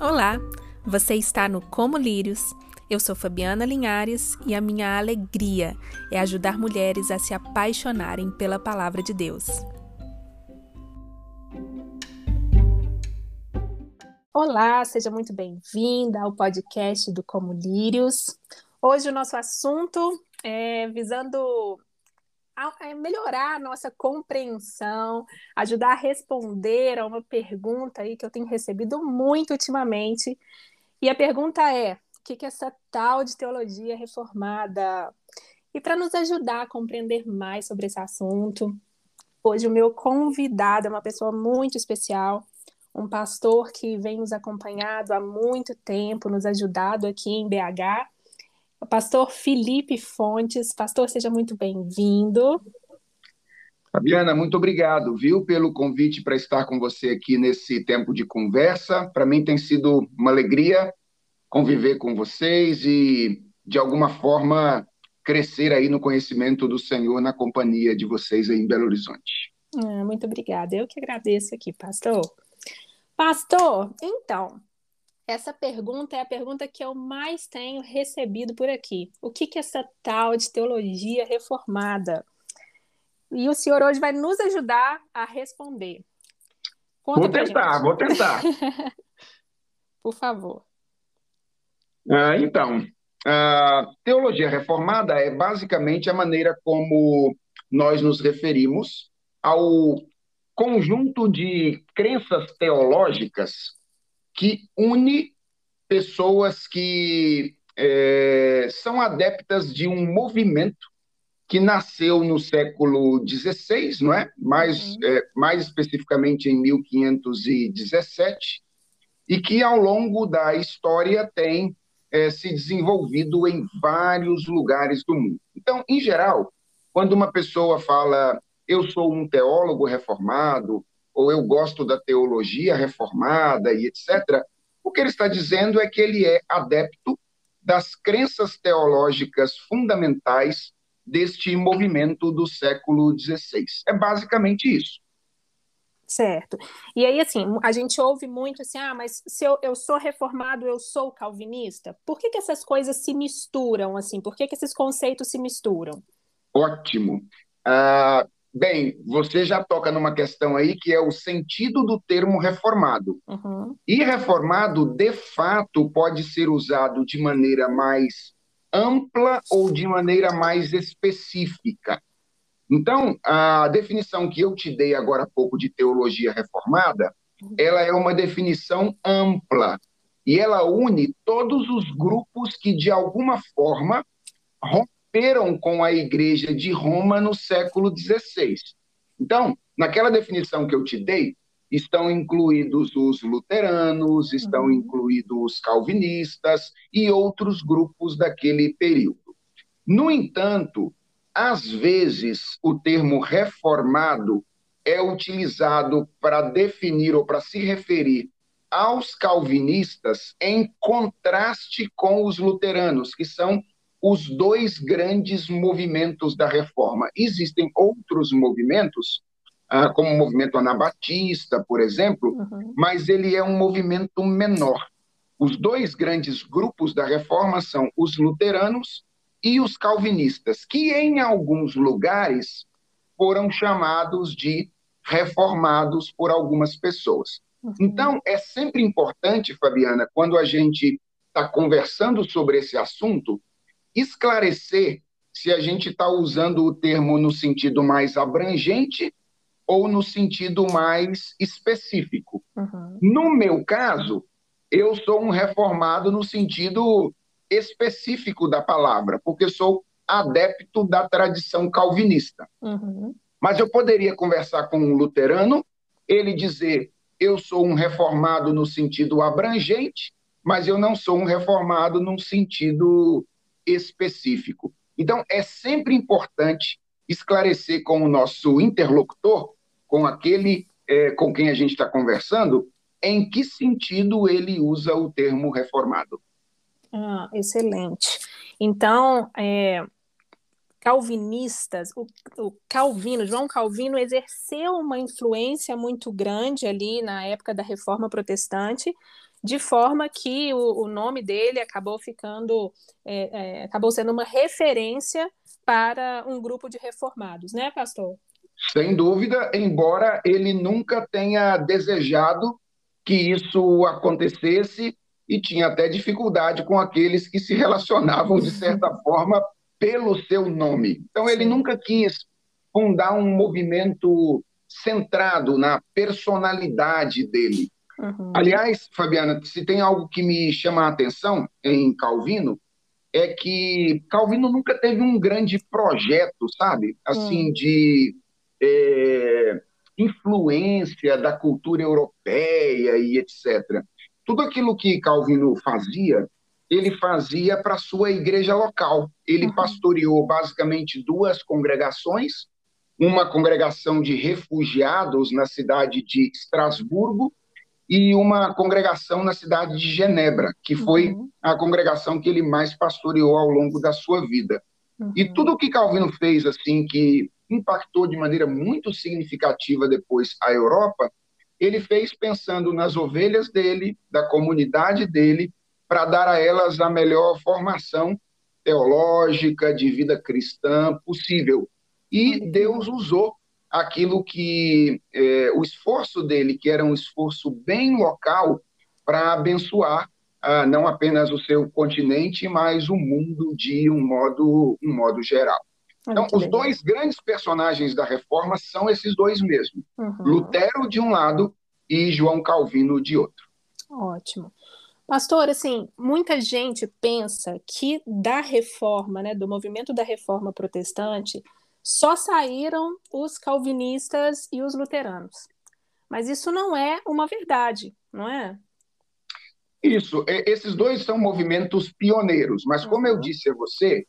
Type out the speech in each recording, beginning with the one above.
Olá, você está no Como Lírios. Eu sou Fabiana Linhares e a minha alegria é ajudar mulheres a se apaixonarem pela palavra de Deus. Olá, seja muito bem-vinda ao podcast do Como Lírios. Hoje o nosso assunto é visando a, melhorar a nossa compreensão, ajudar a responder a uma pergunta aí que eu tenho recebido muito ultimamente. E a pergunta é: o que, que é essa tal de teologia reformada? E para nos ajudar a compreender mais sobre esse assunto, hoje o meu convidado é uma pessoa muito especial, um pastor que vem nos acompanhado há muito tempo, nos ajudado aqui em BH o pastor Felipe Fontes. Pastor, seja muito bem-vindo. Fabiana, muito obrigado, viu, pelo convite para estar com você aqui nesse tempo de conversa. Para mim tem sido uma alegria conviver com vocês e, de alguma forma, crescer aí no conhecimento do Senhor na companhia de vocês aí em Belo Horizonte. Ah, muito obrigada. Eu que agradeço aqui, pastor. Pastor, então, essa pergunta é a pergunta que eu mais tenho recebido por aqui. O que, que é essa tal de teologia reformada? E o senhor hoje vai nos ajudar a responder. Conta vou tentar, vou tentar. por favor. Ah, então, a teologia reformada é basicamente a maneira como nós nos referimos ao conjunto de crenças teológicas que une pessoas que é, são adeptas de um movimento que nasceu no século XVI, não é? Mais, uhum. é, mais especificamente em 1517, e que ao longo da história tem é, se desenvolvido em vários lugares do mundo. Então, em geral, quando uma pessoa fala eu sou um teólogo reformado, ou eu gosto da teologia reformada e etc., o que ele está dizendo é que ele é adepto das crenças teológicas fundamentais deste movimento do século XVI. É basicamente isso. Certo. E aí, assim, a gente ouve muito assim, ah, mas se eu, eu sou reformado, eu sou calvinista. Por que, que essas coisas se misturam, assim? Por que, que esses conceitos se misturam? Ótimo. Uh, Bem, você já toca numa questão aí que é o sentido do termo reformado. Uhum. E reformado, de fato, pode ser usado de maneira mais ampla ou de maneira mais específica. Então, a definição que eu te dei agora há pouco de teologia reformada, uhum. ela é uma definição ampla e ela une todos os grupos que, de alguma forma, romperam com a Igreja de Roma no século XVI. Então, naquela definição que eu te dei, estão incluídos os luteranos, estão uhum. incluídos os calvinistas e outros grupos daquele período. No entanto, às vezes o termo reformado é utilizado para definir ou para se referir aos calvinistas em contraste com os luteranos, que são os dois grandes movimentos da reforma. Existem outros movimentos, ah, como o movimento anabatista, por exemplo, uhum. mas ele é um movimento menor. Os dois grandes grupos da reforma são os luteranos e os calvinistas, que em alguns lugares foram chamados de reformados por algumas pessoas. Uhum. Então, é sempre importante, Fabiana, quando a gente está conversando sobre esse assunto, esclarecer se a gente está usando o termo no sentido mais abrangente ou no sentido mais específico. Uhum. No meu caso, eu sou um reformado no sentido específico da palavra, porque sou adepto da tradição calvinista. Uhum. Mas eu poderia conversar com um luterano, ele dizer eu sou um reformado no sentido abrangente, mas eu não sou um reformado no sentido específico. Então, é sempre importante esclarecer com o nosso interlocutor, com aquele é, com quem a gente está conversando, em que sentido ele usa o termo reformado. Ah, excelente. Então, é, calvinistas, o, o, Calvino, João Calvino exerceu uma influência muito grande ali na época da Reforma Protestante de forma que o, o nome dele acabou ficando, é, é, acabou sendo uma referência para um grupo de reformados, né, pastor? Sem dúvida, embora ele nunca tenha desejado que isso acontecesse e tinha até dificuldade com aqueles que se relacionavam, de certa forma, pelo seu nome. Então, ele nunca quis fundar um movimento centrado na personalidade dele. Uhum. Aliás, Fabiana, se tem algo que me chama a atenção em Calvino, é que Calvino nunca teve um grande projeto, sabe? Assim, uhum. de é, influência da cultura europeia e etc. Tudo aquilo que Calvino fazia, ele fazia para sua igreja local. Ele uhum. pastoreou basicamente duas congregações, uma congregação de refugiados na cidade de Estrasburgo e uma congregação na cidade de Genebra, que foi uhum. a congregação que ele mais pastoreou ao longo da sua vida. Uhum. E tudo o que Calvino fez assim que impactou de maneira muito significativa depois a Europa, ele fez pensando nas ovelhas dele, da comunidade dele, para dar a elas a melhor formação teológica, de vida cristã possível. E Deus usou aquilo que é, o esforço dele, que era um esforço bem local, para abençoar ah, não apenas o seu continente, mas o mundo de um modo, um modo geral. Então, os legal. dois grandes personagens da reforma são esses dois mesmo: uhum. Lutero de um lado e João Calvino de outro. Ótimo. Pastor, assim, muita gente pensa que da reforma, né, do movimento da reforma protestante, só saíram os calvinistas e os luteranos. Mas isso não é uma verdade, não é? Isso, esses dois são movimentos pioneiros, mas como uhum. eu disse a você,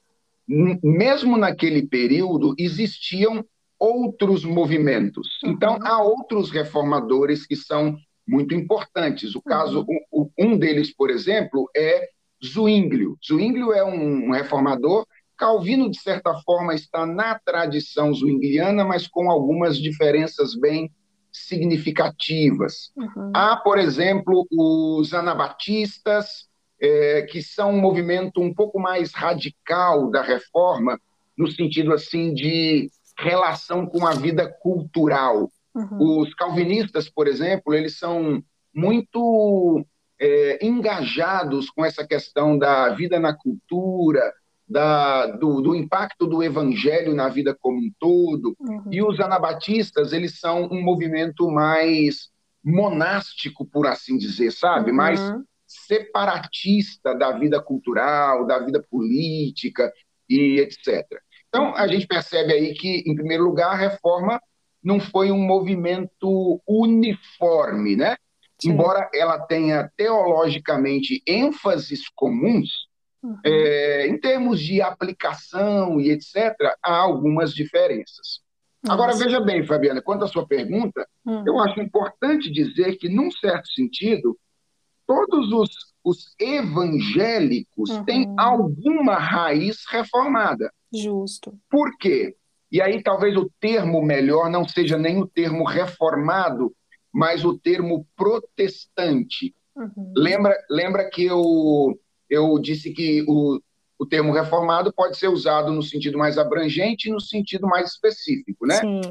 mesmo naquele período, existiam outros movimentos. Uhum. Então, há outros reformadores que são muito importantes. O caso, uhum. um deles, por exemplo, é Zwinglio. Zwinglio é um reformador. Calvino, de certa forma, está na tradição zwingliana, mas com algumas diferenças bem significativas. Uhum. Há, por exemplo, os anabatistas, é, que são um movimento um pouco mais radical da reforma, no sentido assim de relação com a vida cultural. Uhum. Os calvinistas, por exemplo, eles são muito é, engajados com essa questão da vida na cultura, da, do, do, impacto do evangelho na vida como um todo. Uhum. E os anabatistas, eles são um movimento mais monástico, por assim dizer, sabe? Uhum. Mais separatista da vida cultural, da vida política e etc. Então, a gente percebe aí que, em primeiro lugar, a reforma não foi um movimento uniforme, né? Sim. Embora ela tenha teologicamente ênfases comuns, uhum. é, em termos de aplicação e etc., há algumas diferenças. Nossa. Agora, veja bem, Fabiana, quanto à sua pergunta, uhum. eu acho importante dizer que, num certo sentido, todos os, os evangélicos uhum. têm alguma raiz reformada. Justo. Por quê? E aí talvez o termo melhor não seja nem o termo reformado, mas o termo protestante. Uhum. Lembra, lembra que eu, eu disse que o, o termo reformado pode ser usado no sentido mais abrangente e no sentido mais específico, né? Sim.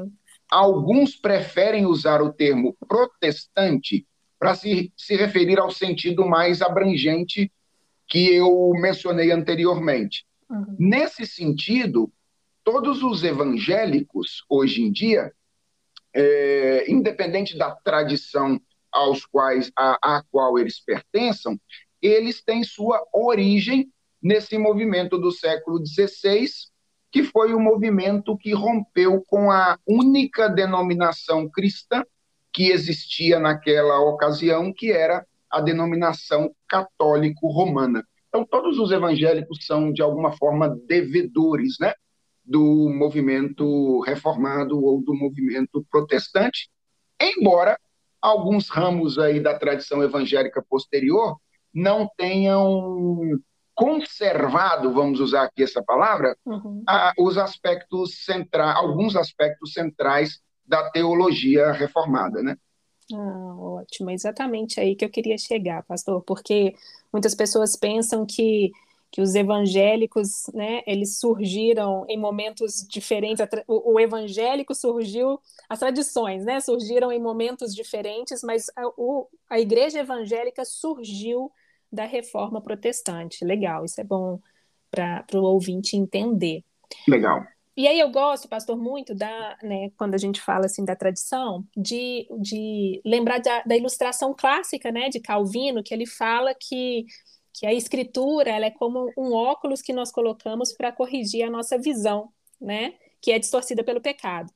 Alguns preferem usar o termo protestante para se, se referir ao sentido mais abrangente que eu mencionei anteriormente. Uhum. Nesse sentido, todos os evangélicos, hoje em dia, é, independente da tradição aos quais, a, a qual eles pertençam, eles têm sua origem nesse movimento do século XVI, que foi o movimento que rompeu com a única denominação cristã que existia naquela ocasião, que era a denominação católico-romana. Então, todos os evangélicos são, de alguma forma, devedores né, do movimento reformado ou do movimento protestante, embora alguns ramos aí da tradição evangélica posterior não tenham conservado, vamos usar aqui essa palavra, uhum. a, os aspectos centrais, alguns aspectos centrais da teologia reformada, né? Ah, ótimo, exatamente aí que eu queria chegar, pastor, porque muitas pessoas pensam que, que os evangélicos, né, eles surgiram em momentos diferentes, o, o evangélico surgiu, as tradições, né, surgiram em momentos diferentes, mas a, o, a igreja evangélica surgiu da reforma protestante. Legal, isso é bom para o ouvinte entender. Legal. E aí eu gosto, pastor, muito da, né, quando a gente fala assim da tradição, de, de lembrar da, da ilustração clássica, né, de Calvino, que ele fala que que a escritura ela é como um óculos que nós colocamos para corrigir a nossa visão, né, que é distorcida pelo pecado.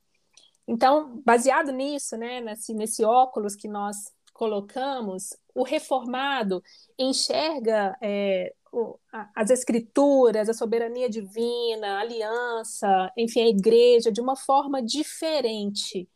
Então, baseado nisso, né, nesse, nesse óculos que nós colocamos, o reformado enxerga é, as escrituras, a soberania divina, a aliança, enfim, a igreja de uma forma diferente.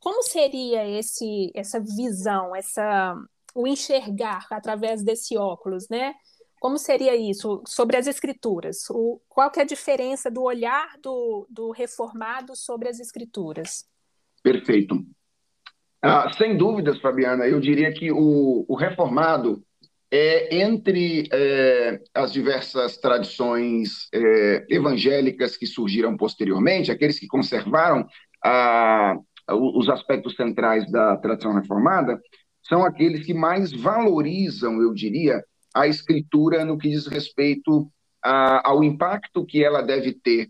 Como seria esse essa visão, essa o enxergar através desse óculos, né? Como seria isso sobre as escrituras? O, qual que é a diferença do olhar do, do reformado sobre as escrituras? Perfeito. Ah, sem dúvidas, Fabiana, eu diria que o, o reformado é entre é, as diversas tradições é, evangélicas que surgiram posteriormente, aqueles que conservaram a, os aspectos centrais da tradição reformada, são aqueles que mais valorizam, eu diria, a escritura no que diz respeito a, ao impacto que ela deve ter,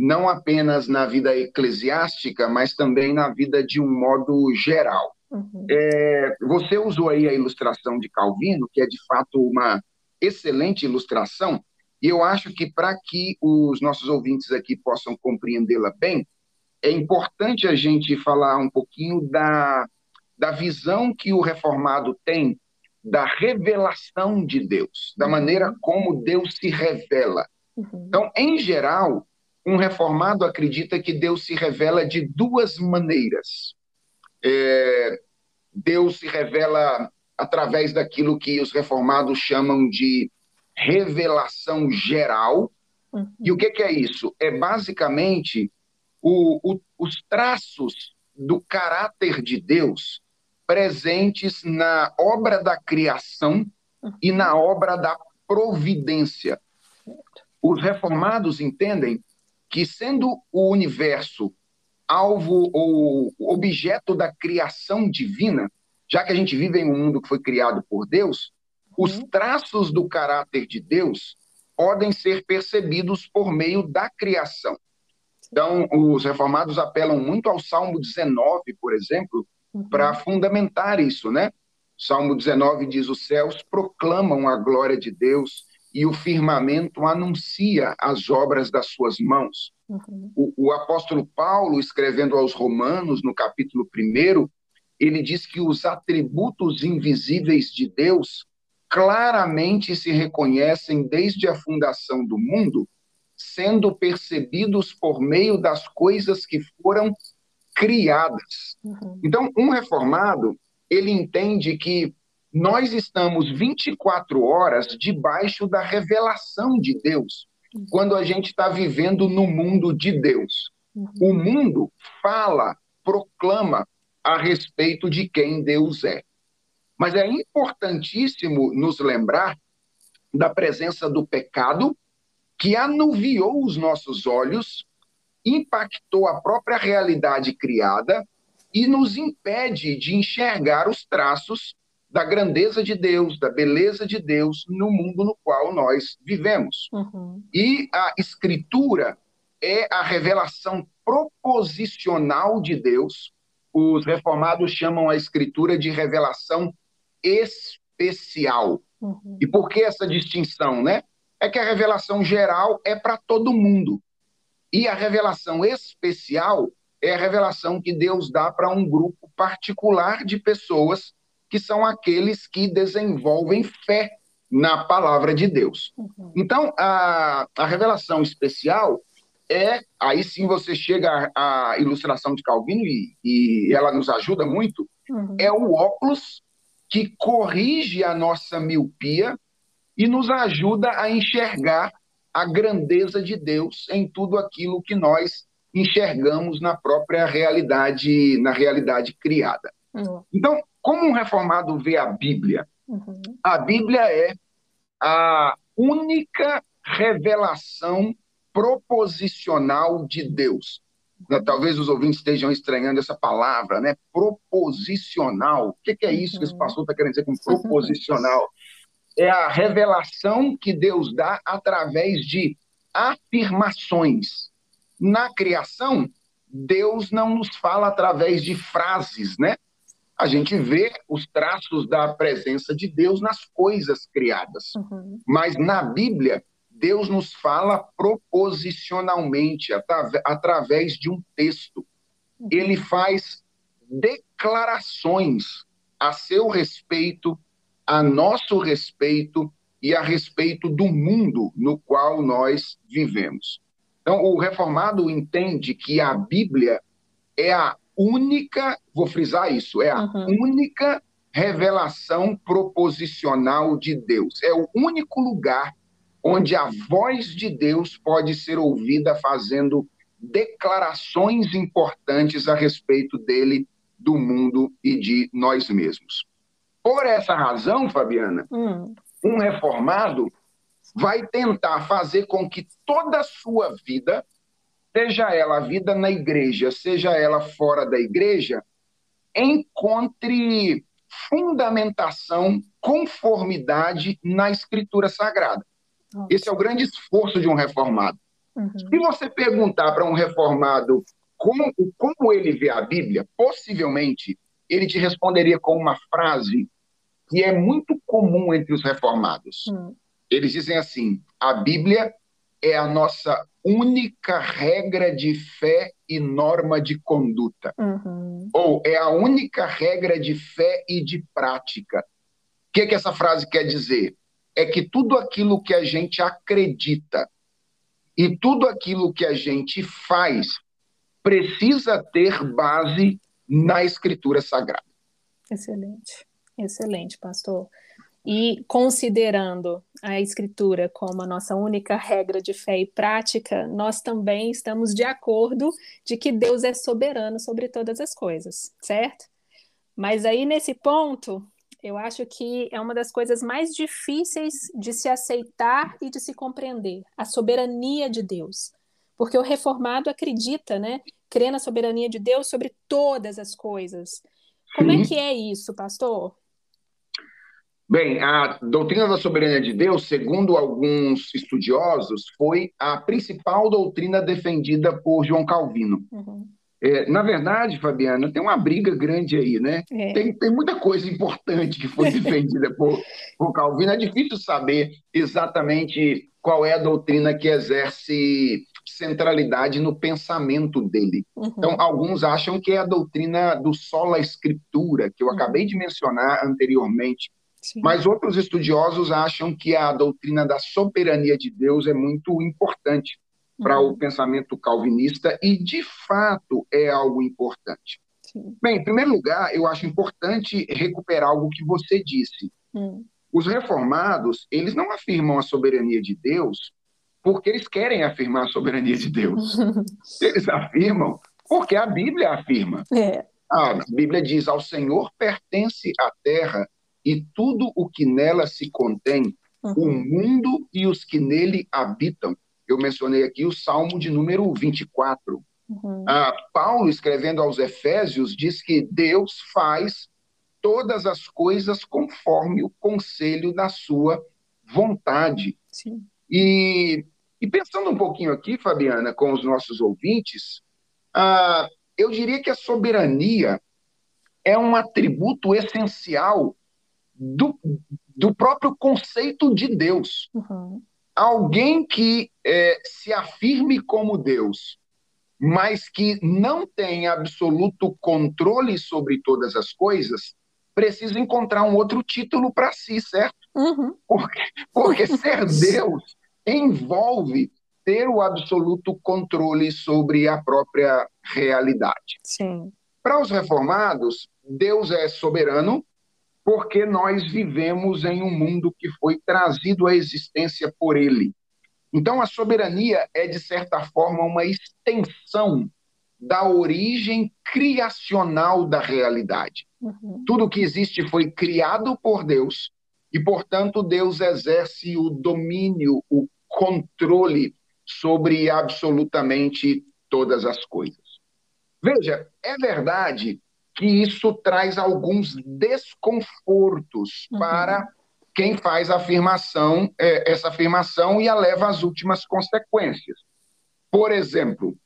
não apenas na vida eclesiástica, mas também na vida de um modo geral. Uhum. É, você usou aí a ilustração de Calvino, que é de fato uma excelente ilustração, e eu acho que para que os nossos ouvintes aqui possam compreendê-la bem, é importante a gente falar um pouquinho da, da visão que o reformado tem da revelação de Deus, da uhum. maneira como Deus se revela. Uhum. Então, em geral, um reformado acredita que Deus se revela de duas maneiras. É, Deus se revela através daquilo que os reformados chamam de revelação geral. Uhum. E o que, que, é isso? É basicamente o, o, os traços do caráter de Deus presentes na obra da criação uhum. e na obra da providência. Os reformados entendem que, sendo o universo alvo ou objeto da criação divina, já que a gente vive em um mundo que foi criado por Deus, os uhum. traços do caráter de Deus podem ser percebidos por meio da criação. Então, os reformados apelam muito ao Salmo 19, por exemplo, uhum. para fundamentar isso, né? Salmo 19 diz: Os céus proclamam a glória de Deus e o firmamento anuncia as obras das suas mãos. Uhum. O, o, apóstolo Paulo, escrevendo aos Romanos, no capítulo 1, ele diz que os atributos invisíveis de Deus claramente se reconhecem desde a fundação do mundo, sendo percebidos por meio das coisas que foram criadas. Uhum. Então, um reformado, ele entende que nós estamos 24 horas debaixo da revelação de Deus, quando a gente está vivendo no mundo de Deus. O mundo fala, proclama a respeito de quem Deus é. Mas é importantíssimo nos lembrar da presença do pecado que anuviou os nossos olhos, impactou a própria realidade criada e nos impede de enxergar os traços da grandeza de Deus, da beleza de Deus no mundo no qual nós vivemos. Uhum. E a Escritura é a revelação proposicional de Deus. Os reformados chamam a Escritura de revelação especial. Uhum. E por que essa distinção, né? É que a revelação geral é para todo mundo. E a revelação especial é a revelação que Deus dá para um grupo particular de pessoas que são aqueles que desenvolvem fé na palavra de Deus. Uhum. Então, a, a revelação especial é, aí sim você chega à, à ilustração de Calvino e, e, ela nos ajuda muito, uhum. é o óculos que corrige a nossa miopia e nos ajuda a enxergar a grandeza de Deus em tudo aquilo que nós enxergamos na própria realidade, na realidade criada. Uhum. Então, como um reformado vê a Bíblia? Uhum. A Bíblia é a única revelação proposicional de Deus. Uhum. Talvez os ouvintes estejam estranhando essa palavra, né? Proposicional. O que, é isso que esse uhum. pastor está querendo dizer com proposicional? É a revelação que Deus dá através de afirmações. Na criação, Deus não nos fala através de frases, né? A gente vê os traços da presença de Deus nas coisas criadas. Uhum. Mas na Bíblia, Deus nos fala proposicionalmente, através de um texto. Uhum. Ele faz declarações a seu respeito, a nosso respeito e a respeito do mundo no qual nós vivemos. Então, o reformado entende que a Bíblia é a única, vou frisar isso, é a uhum. única revelação proposicional de Deus. É o único lugar onde a voz de Deus pode ser ouvida fazendo declarações importantes a respeito dele, do mundo e de nós mesmos. Por essa razão, Fabiana, hum. um reformado vai tentar fazer com que toda a sua vida, seja ela a vida na igreja, seja ela fora da igreja, encontre fundamentação, conformidade na Escritura Sagrada. Esse é o grande esforço de um reformado. Uhum. Se você perguntar para um reformado como, como ele vê a Bíblia, possivelmente ele te responderia com uma frase que é muito comum entre os reformados. Uhum. Eles dizem assim: a Bíblia é a nossa única regra de fé e norma de conduta. Uhum. Ou é a única regra de fé e de prática. O que, que essa frase quer dizer? É que tudo aquilo que a gente acredita e tudo aquilo que a gente faz precisa ter base na Escritura Sagrada. Excelente, excelente, pastor. E considerando a Escritura como a nossa única regra de fé e prática, nós também estamos de acordo de que Deus é soberano sobre todas as coisas, certo? Mas aí nesse ponto, eu acho que é uma das coisas mais difíceis de se aceitar e de se compreender, a soberania de Deus. Porque o reformado acredita, né? Crê na soberania de Deus sobre todas as coisas. Como é que é isso, pastor? Bem, a doutrina da soberania de Deus, segundo alguns estudiosos, foi a principal doutrina defendida por João Calvino. Uhum. É, na verdade, Fabiana, tem uma briga grande aí, né? É. Tem, tem muita coisa importante que foi defendida por, por Calvino. É difícil saber exatamente qual é a doutrina que exerce centralidade no pensamento dele. Uhum. Então, alguns acham que é a doutrina do sola escritura, que eu uhum. acabei de mencionar anteriormente, Sim. Mas outros estudiosos acham que a doutrina da soberania de Deus é muito importante uhum. para o pensamento calvinista e, de fato, é algo importante. Sim. Bem, em primeiro lugar, eu acho importante recuperar algo que você disse. Hum. Os reformados, eles não afirmam a soberania de Deus porque eles querem afirmar a soberania de Deus. eles afirmam porque a Bíblia afirma. É. A Bíblia diz: ao Senhor pertence a terra e tudo o que nela se contém, uhum. o mundo e os que nele habitam. Eu mencionei aqui o Salmo de número 24. Uhum. Ah, Paulo, escrevendo aos Efésios, diz que Deus faz todas as coisas conforme o conselho da sua vontade. Sim. E, e pensando um pouquinho aqui, Fabiana, com os nossos ouvintes, ah, eu diria que a soberania é um atributo essencial do, do próprio conceito de Deus. Uhum. Alguém que é, se afirme como Deus, mas que não tem absoluto controle sobre todas as coisas, precisa encontrar um outro título para si, certo? Uhum. Porque, porque ser Deus envolve ter o absoluto controle sobre a própria realidade. Sim. Para os reformados, Deus é soberano, porque nós vivemos em um mundo que foi trazido à existência por ele. Então, a soberania é, de certa forma, uma extensão da origem criacional da realidade. Uhum. Tudo que existe foi criado por Deus e, portanto, Deus exerce o domínio, o controle sobre absolutamente todas as coisas. Veja, é verdade que isso traz alguns desconfortos uhum. para quem faz a afirmação, é, essa afirmação e a leva às últimas consequências. Por exemplo,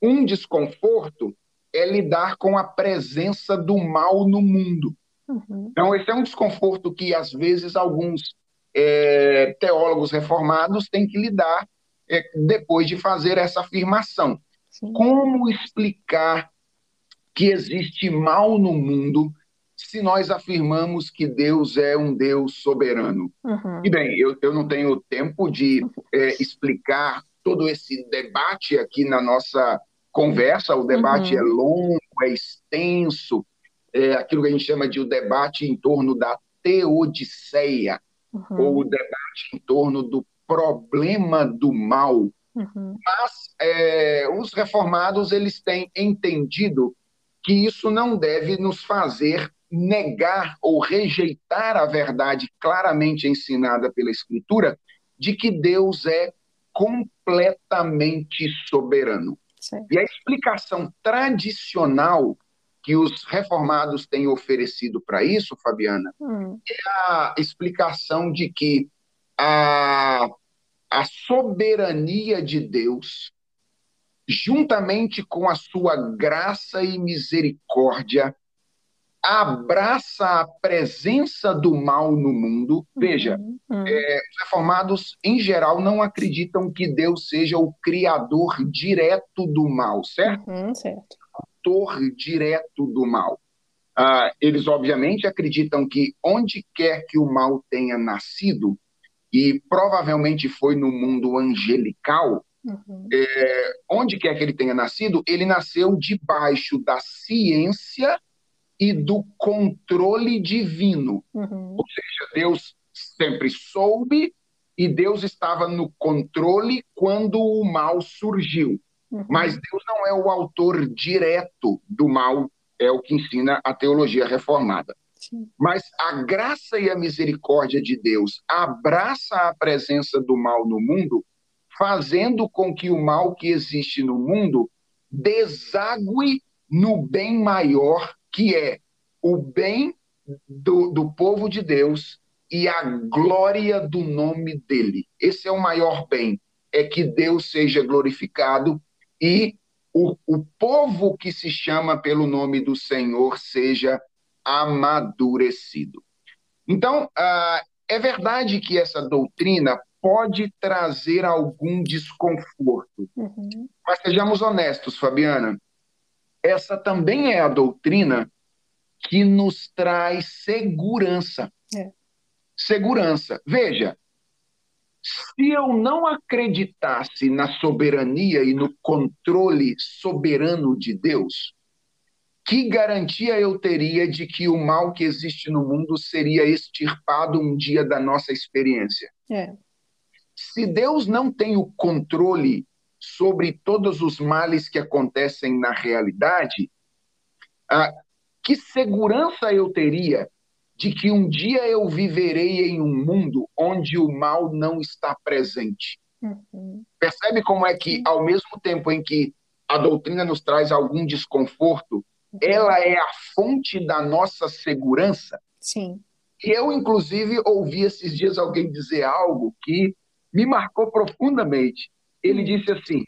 um desconforto é lidar com a presença do mal no mundo. Uhum. Então, esse é um desconforto que, às vezes, alguns é, teólogos reformados têm que lidar é, depois de fazer essa afirmação. Sim. Como explicar que existe mal no mundo se nós afirmamos que Deus é um Deus soberano? Uhum. E bem, eu, eu não tenho tempo de é, explicar todo esse debate aqui na nossa conversa. O debate uhum. é longo, é extenso, é aquilo que a gente chama de o debate em torno da teodiceia, uhum. ou o debate em torno do problema do mal. Uhum. Mas é, os reformados eles têm entendido que isso não deve nos fazer negar ou rejeitar a verdade claramente ensinada pela Escritura de que Deus é completamente soberano. Sim. E a explicação tradicional que os reformados têm oferecido para isso, Fabiana, hum. é a explicação de que a, a soberania de Deus, juntamente com a sua graça e misericórdia, abraça a presença do mal no mundo. Veja, uhum, uhum. É, os reformados, em geral, não acreditam que Deus seja o criador direto do mal, certo? Uhum, certo. Autor direto do mal. Ah, eles, obviamente, acreditam que onde quer que o mal tenha nascido, e provavelmente foi no mundo angelical, uhum. é, onde quer que ele tenha nascido, ele nasceu debaixo da ciência e do controle divino. Uhum. Ou seja, Deus sempre soube e Deus estava no controle quando o mal surgiu. Uhum. Mas Deus não é o autor direto do mal, é o que ensina a teologia reformada. Sim. Mas a graça e a misericórdia de Deus abraça a presença do mal no mundo, fazendo com que o mal que existe no mundo desague no bem maior que é o bem do, do povo de Deus e a glória do nome dele. Esse é o maior bem, é que Deus seja glorificado e o, o povo que se chama pelo nome do Senhor seja amadurecido. Então, ah, é verdade que essa doutrina pode trazer algum desconforto. Uhum. Mas sejamos honestos, Fabiana essa também é a doutrina que nos traz segurança. É. Segurança. Veja, se eu não acreditasse na soberania e no controle soberano de Deus, que garantia eu teria de que o mal que existe no mundo seria extirpado um dia da nossa experiência? É. Se Deus não tem o controle sobre todos os males que acontecem na realidade, ah, que segurança eu teria de que um dia eu viverei em um mundo onde o mal não está presente? Uhum. Percebe como é que, ao mesmo tempo em que a doutrina nos traz algum desconforto, uhum. ela é a fonte da nossa segurança? Sim. Eu, inclusive, ouvi esses dias alguém dizer algo que me marcou profundamente ele disse assim: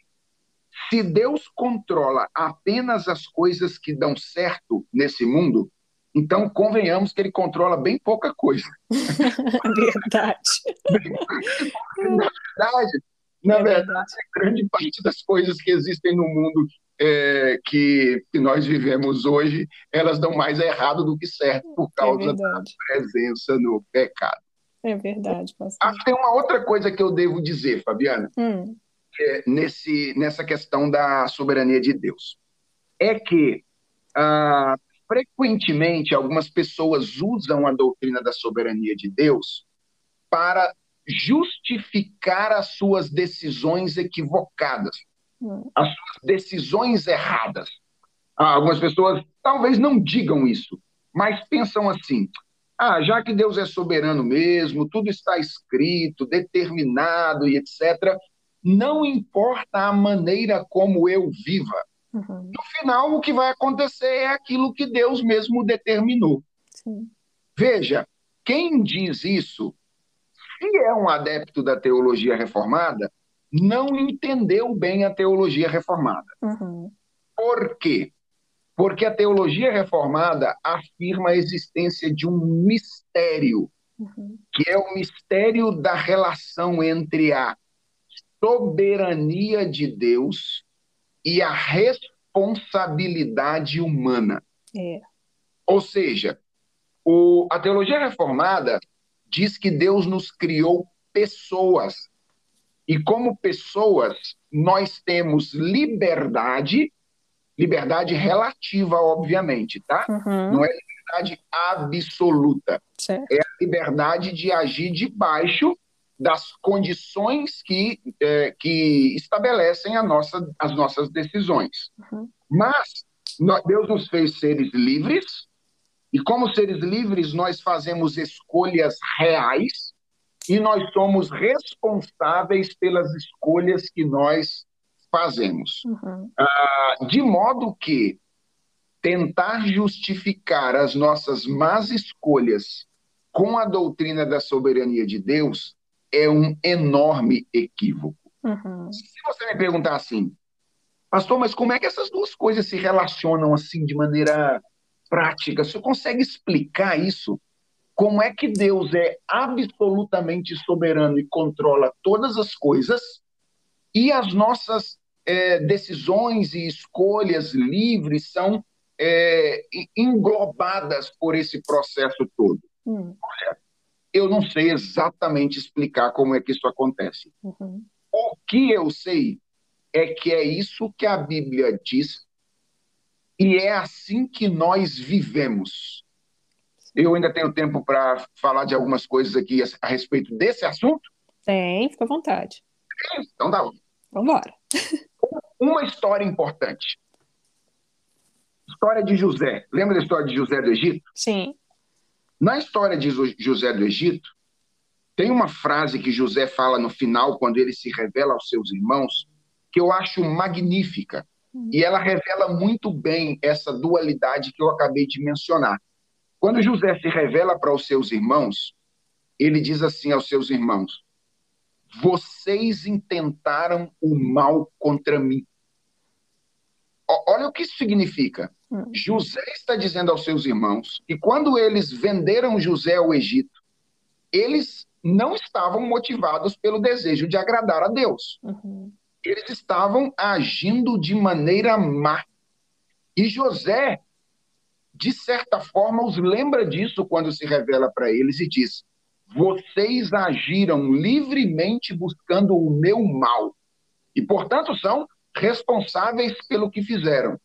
se Deus controla apenas as coisas que dão certo nesse mundo, então convenhamos que ele controla bem pouca coisa. verdade. na verdade, na é verdade, verdade, grande parte das coisas que existem no mundo é, que, que, nós vivemos hoje, elas dão mais errado do que certo por é causa é da presença no pecado. É verdade, pastor. Acho que tem uma outra coisa que eu devo dizer, Fabiana. Hum é, nesse, nessa questão da soberania de Deus. É que, ah, frequentemente, algumas pessoas usam a doutrina da soberania de Deus para justificar as suas decisões equivocadas. hum. as suas decisões erradas. Ah, algumas pessoas talvez não digam isso, mas pensam assim: ah, já que Deus é soberano mesmo, tudo está escrito, determinado e etc., não importa a maneira como eu viva. Uhum. No final, o que vai acontecer é aquilo que Deus mesmo determinou. Sim. Veja, quem diz isso, se é um adepto da teologia reformada, não entendeu bem a teologia reformada. Uhum. Por quê? Porque a teologia reformada afirma a existência de um mistério, uhum. que é o mistério da relação entre a soberania de Deus e a responsabilidade humana. É. Ou seja, o, a teologia reformada diz que Deus nos criou pessoas. E como pessoas, nós temos liberdade liberdade relativa, obviamente, tá? Uhum. Não é liberdade absoluta. Certo. É a liberdade de agir debaixo das condições que, é, que estabelecem a nossa, as nossas decisões. Uhum. Mas Deus nos fez seres livres, e como seres livres, nós fazemos escolhas reais e nós somos responsáveis pelas escolhas que nós fazemos. Uhum. Ah, de modo que tentar justificar as nossas más escolhas com a doutrina da soberania de Deus é um enorme equívoco. Uhum. Se você me perguntar assim, pastor, mas como é que essas duas coisas se relacionam assim de maneira prática? Você consegue explicar isso? Como é que Deus é absolutamente soberano e controla todas as coisas e as nossas é, decisões e escolhas livres são é, englobadas por esse processo todo. Hum. Olha, eu não sei exatamente explicar como é que isso acontece. Uhum. O que eu sei é que é isso que a Bíblia diz e é assim que nós vivemos. Eu ainda tenho tempo para falar de algumas coisas aqui a, a, respeito desse assunto? Tem, fica à vontade. Então dá. Vamos embora. Uma história importante. História de José. Lembra da história de José do Egito? Sim. Na história de José do Egito, tem uma frase que José fala no final, quando ele se revela aos seus irmãos, que eu acho magnífica. Hum. E ela revela muito bem essa dualidade que eu acabei de mencionar. Quando José se revela para os seus irmãos, ele diz assim aos seus irmãos: vocês intentaram o mal contra mim. Olha o que isso significa. Hum. José está dizendo aos seus irmãos que quando eles venderam José ao Egito, eles não estavam motivados pelo desejo de agradar a Deus. Uhum. Eles estavam agindo de maneira má. E José, de certa forma, os lembra disso quando se revela para eles e diz: vocês agiram livremente buscando o meu mal e, portanto, são responsáveis pelo que fizeram.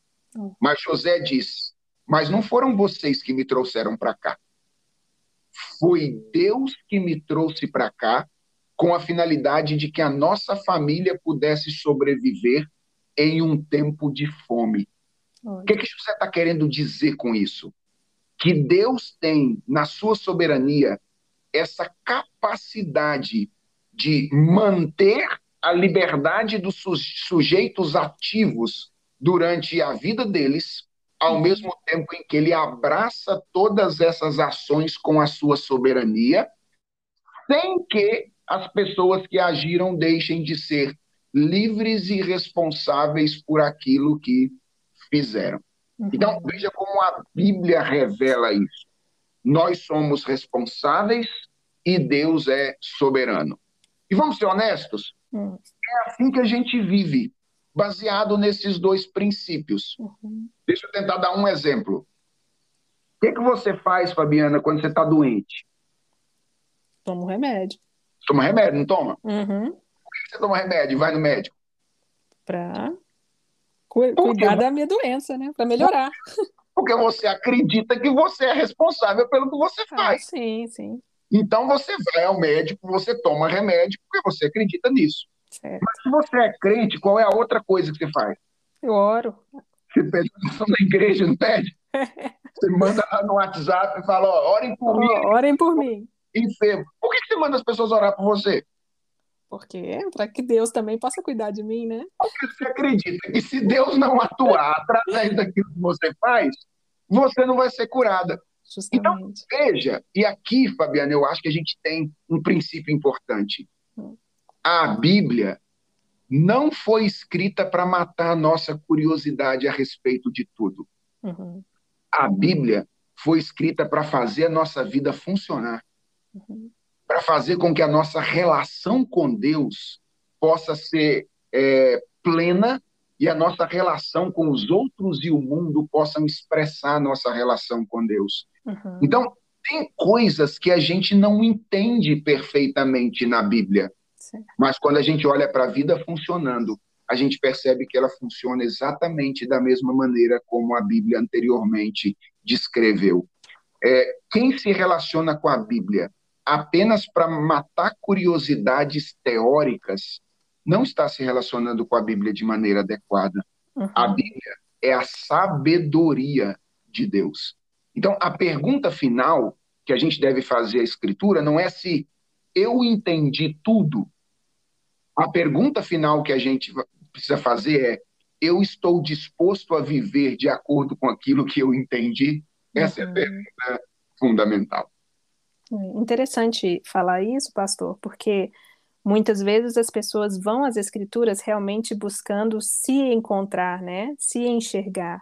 Mas José diz: Mas não foram vocês que me trouxeram para cá. Foi Deus que me trouxe para cá com a finalidade de que a nossa família pudesse sobreviver em um tempo de fome. O que, que José está querendo dizer com isso? Que Deus tem, na sua soberania, essa capacidade de manter a liberdade dos sujeitos ativos durante a vida deles, ao uhum. mesmo tempo em que ele abraça todas essas ações com a sua soberania, sem que as pessoas que agiram deixem de ser livres e responsáveis por aquilo que fizeram. Uhum. Então, veja como a Bíblia revela isso. Nós somos responsáveis e Deus é soberano. E vamos ser honestos? Hum. É assim que a gente vive, baseado nesses dois princípios. Uhum. Deixa eu tentar dar um exemplo. O que, que você faz, Fabiana, quando você está doente? Toma um remédio. Toma remédio, não toma? Uhum. Por que você toma remédio e vai no médico? Para cuidar da minha doença, né? Para melhorar. Porque você acredita que você é responsável pelo que você ah, faz. Ah, sim, sim. Então você vai ao médico, você toma remédio porque você acredita nisso. Certo. Mas se você é crente, qual é a outra coisa que você faz? Eu oro. Você pede oração na igreja, não pede? Você manda lá no WhatsApp e fala, ó, orem por oh, mim. Orem por mim. Enfermo. Por que você manda as pessoas orar por você? Porque para que Deus também possa cuidar de mim, né? Porque você acredita que se Deus não atuar através daquilo que você faz, você não vai ser curada. Então, Justamente. Então, veja, e aqui, Fabiana, eu acho que a gente tem um princípio importante. Hum. A Bíblia não foi escrita para matar a nossa curiosidade a respeito de tudo. Uhum. A Bíblia foi escrita para fazer a nossa vida funcionar. Uhum para fazer com que a nossa relação com Deus possa ser é, plena e a nossa relação com os outros e o mundo possam expressar a nossa relação com Deus. Uhum. Então, tem coisas que a gente não entende perfeitamente na Bíblia, Sim. mas quando a gente olha para a vida funcionando, a gente percebe que ela funciona exatamente da mesma maneira como a Bíblia anteriormente descreveu. É, quem se relaciona com a Bíblia apenas para matar curiosidades teóricas, não está se relacionando com a Bíblia de maneira adequada. Uhum. A Bíblia é a sabedoria de Deus. Então, a pergunta final que a gente deve fazer à Escritura não é se eu entendi tudo. A pergunta final que a gente precisa fazer é: eu estou disposto a viver de acordo com aquilo que eu entendi? Essa uhum. é a uhum. pergunta fundamental. Interessante falar isso, pastor, porque muitas vezes as pessoas vão às escrituras realmente buscando se encontrar, né? Se enxergar.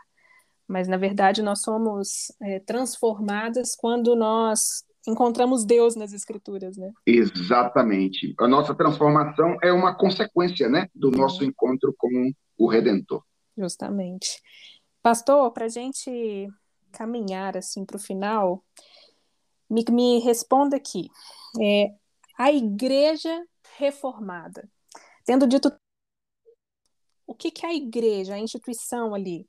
Mas na verdade nós somos é, transformadas quando nós encontramos Deus nas escrituras, né? Exatamente. A nossa transformação é uma consequência, né, do nosso encontro com o Redentor. Justamente. Pastor, para a gente caminhar assim para o final, me, me responda aqui. É, a igreja reformada. Tendo dito o que, que é a igreja, a instituição ali,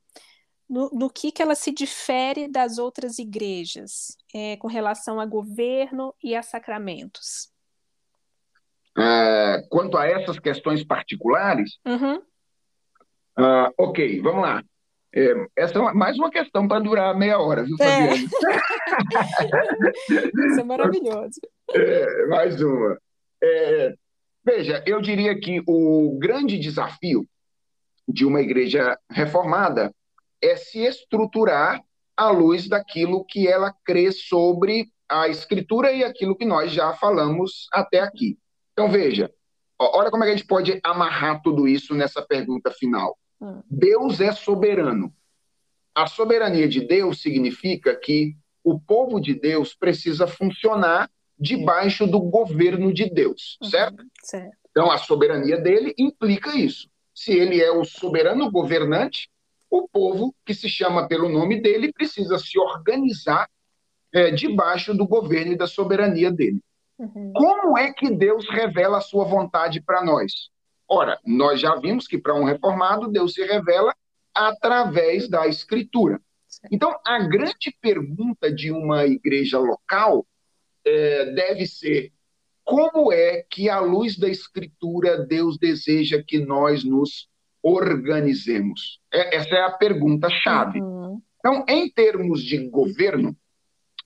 no, no que, que ela se difere das outras igrejas é, com relação a governo e a sacramentos? É, quanto a essas questões particulares, uhum. uh, ok, vamos lá. É, essa é mais uma questão para durar meia hora, viu, é. Fabiana? É. Isso é maravilhoso. É, mais uma. É, veja, eu diria que o grande desafio de uma igreja reformada é se estruturar à luz daquilo que ela crê sobre a Escritura e aquilo que nós já falamos até aqui. Então, veja, olha como é que a gente pode amarrar tudo isso nessa pergunta final. Deus é soberano. A soberania de Deus significa que o povo de Deus precisa funcionar debaixo do governo de Deus, uhum, certo? certo? Então, a soberania dele implica isso. Se ele é o soberano governante, o povo que se chama pelo nome dele precisa se organizar é, debaixo do governo e da soberania dele. Uhum. Como é que Deus revela a sua vontade para nós? Ora, nós já vimos que para um reformado, Deus se revela através da Escritura. Então, a grande pergunta de uma igreja local é, deve ser: como é que, à luz da Escritura, Deus deseja que nós nos organizemos? É, essa é a pergunta-chave. Uhum. Então, em termos de governo,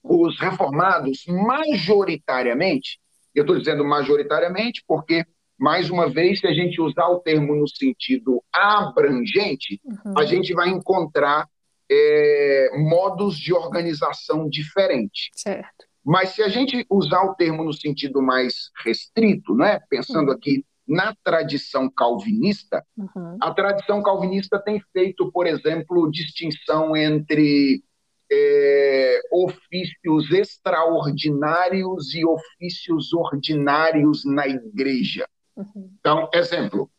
os reformados, majoritariamente, eu estou dizendo majoritariamente porque mais uma vez, se a gente usar o termo no sentido abrangente, uhum. a gente vai encontrar é, modos de organização diferentes. Certo. Mas se a gente usar o termo no sentido mais restrito, né, pensando uhum. aqui na tradição calvinista, uhum. a tradição calvinista tem feito, por exemplo, distinção entre é, ofícios extraordinários e ofícios ordinários na igreja. Uhum. Então, exemplo,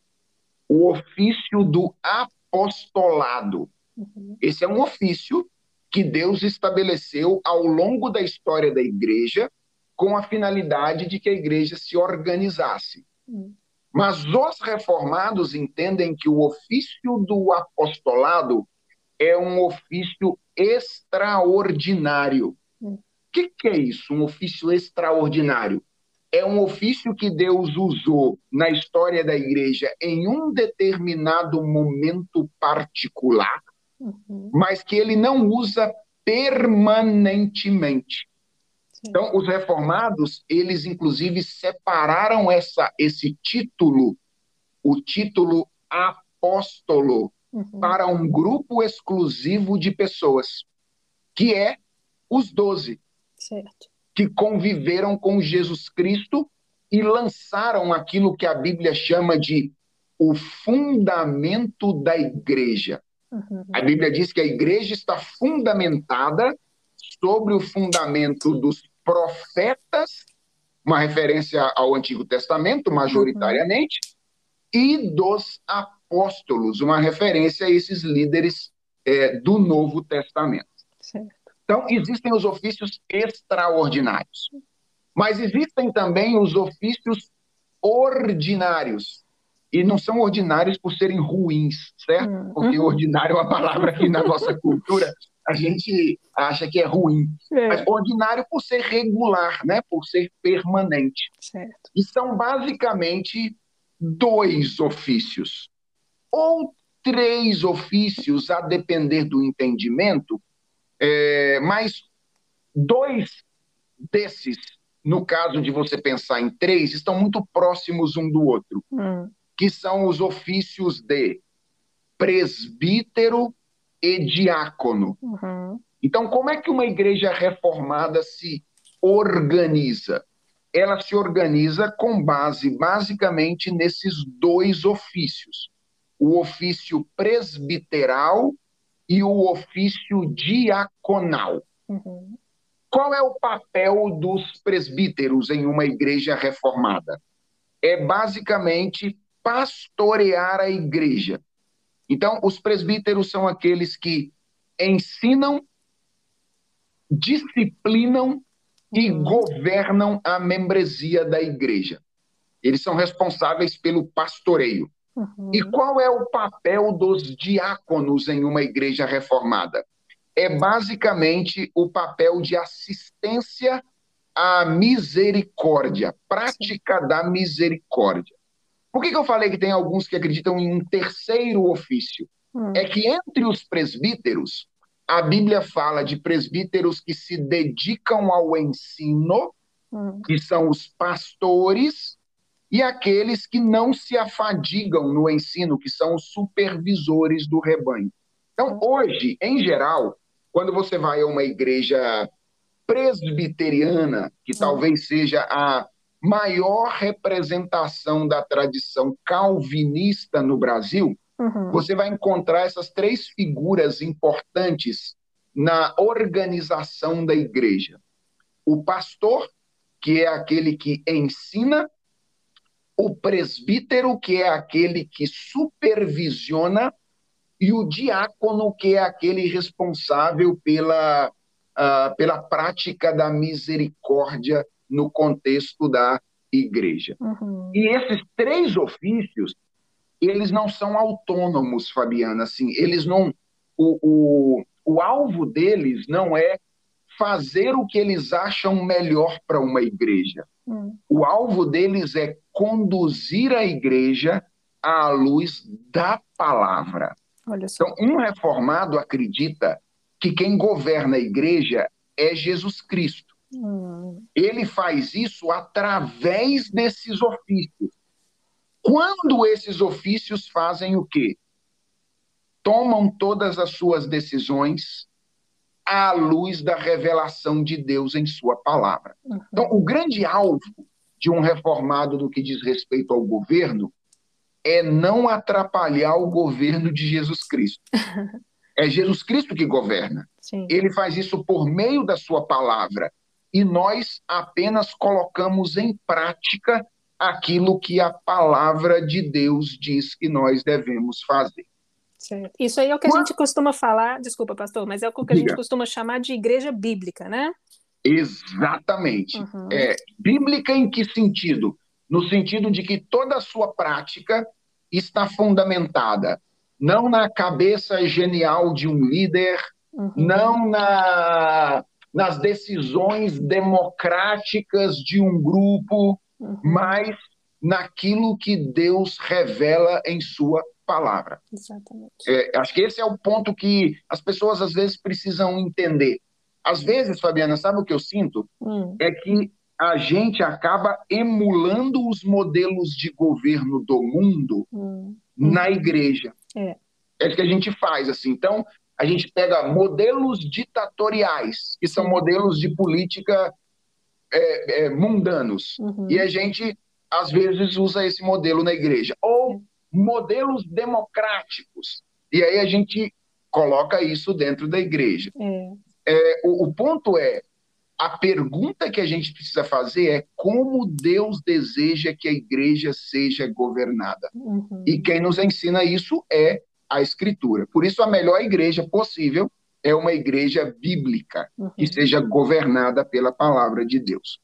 o ofício do apostolado. Uhum. Esse é um ofício que Deus estabeleceu ao longo da história da igreja com a finalidade de que a igreja se organizasse. Uhum. Mas os reformados entendem que o ofício do apostolado é um ofício extraordinário. O que, que é isso, um ofício extraordinário? É um ofício que Deus usou na história da igreja em um determinado momento particular, uhum. mas que ele não usa permanentemente. Sim. Então, os reformados, eles inclusive separaram essa, esse título, o título apóstolo, uhum. para um grupo exclusivo de pessoas, que é os doze. Certo que conviveram com Jesus Cristo e lançaram aquilo que a Bíblia chama de o fundamento da igreja. Uhum. A Bíblia diz que a igreja está fundamentada sobre o fundamento dos profetas, uma referência ao Antigo Testamento, majoritariamente, uhum. e dos apóstolos, uma referência a esses líderes é, do Novo Testamento. Então, existem os ofícios extraordinários, mas existem também os ofícios ordinários. E não são ordinários por serem ruins, certo? Hum, Porque uhum. ordinário é uma palavra que na nossa cultura a gente acha que é ruim. É. Mas ordinário por ser regular, né? por ser permanente. Certo. E são basicamente dois ofícios. Ou três ofícios, a depender do entendimento, é, mas dois desses, no caso de você pensar em três, estão muito próximos um do outro, hum. que são os ofícios de presbítero e diácono. Uhum. Então, como é que uma igreja reformada se organiza? Ela se organiza com base basicamente nesses dois ofícios: o ofício presbiteral e o ofício diaconal. Uhum. Qual é o papel dos presbíteros em uma igreja reformada? É basicamente pastorear a igreja. Então, os presbíteros são aqueles que ensinam, disciplinam e uhum. governam a membresia da igreja. Eles são responsáveis pelo pastoreio. Uhum. E qual é o papel dos diáconos em uma igreja reformada? É basicamente o papel de assistência à misericórdia, prática da misericórdia. Por que, que, eu falei que tem alguns que acreditam em um terceiro ofício? Uhum. É que entre os presbíteros, a Bíblia fala de presbíteros que se dedicam ao ensino, uhum. que são os pastores, e aqueles que não se afadigam no ensino, que são os supervisores do rebanho. Então, hoje, em geral, quando você vai a uma igreja presbiteriana, que uhum. talvez seja a maior representação da tradição calvinista no Brasil, uhum. você vai encontrar essas três figuras importantes na organização da igreja: o pastor, que é aquele que ensina, o presbítero, que é aquele que supervisiona, e o diácono, que é aquele responsável pela, uh, pela prática da misericórdia no contexto da igreja. Uhum. E esses três ofícios, eles não são autônomos, Fabiana, assim, eles não... O, o, o alvo deles não é fazer o que eles acham melhor para uma igreja. Hum. O alvo deles é conduzir a igreja à luz da palavra. Então, um reformado acredita que quem governa a igreja é Jesus Cristo. Hum. Ele faz isso através desses ofícios. Quando esses ofícios fazem o quê? Tomam todas as suas decisões à luz da revelação de Deus em Sua palavra. Uhum. Então, o grande alvo de um reformado no que diz respeito ao governo é não atrapalhar o governo de Jesus Cristo. é Jesus Cristo que governa. Sim. Ele faz isso por meio da Sua palavra. E nós apenas colocamos em prática aquilo que a palavra de Deus diz que nós devemos fazer. Certo. Isso aí é o que a gente costuma falar, desculpa, pastor, mas é o que a gente costuma chamar de igreja bíblica, né? Exatamente. Uhum. É, bíblica em que sentido? No sentido de que toda a sua prática está fundamentada não na cabeça genial de um líder, uhum. não na, nas decisões democráticas de um grupo, uhum. mas naquilo que Deus revela em sua palavra. Exatamente. É, acho que esse é o ponto que as pessoas às vezes precisam entender. Às vezes, Fabiana, sabe o que eu sinto? Hum. É que a gente acaba emulando os modelos de governo do mundo hum. na igreja. É. é o que a gente faz, assim. Então, a gente pega modelos ditatoriais, que são modelos de política é, é, mundanos, uhum. e a gente, às vezes, usa esse modelo na igreja. Ou modelos democráticos, e aí a gente coloca isso dentro da igreja. É. é o, o ponto é, a pergunta que a gente precisa fazer é como Deus deseja que a igreja seja governada. Uhum. E quem nos ensina isso é a Escritura. Por isso, a melhor igreja possível é uma igreja bíblica, uhum. que seja governada pela palavra de Deus.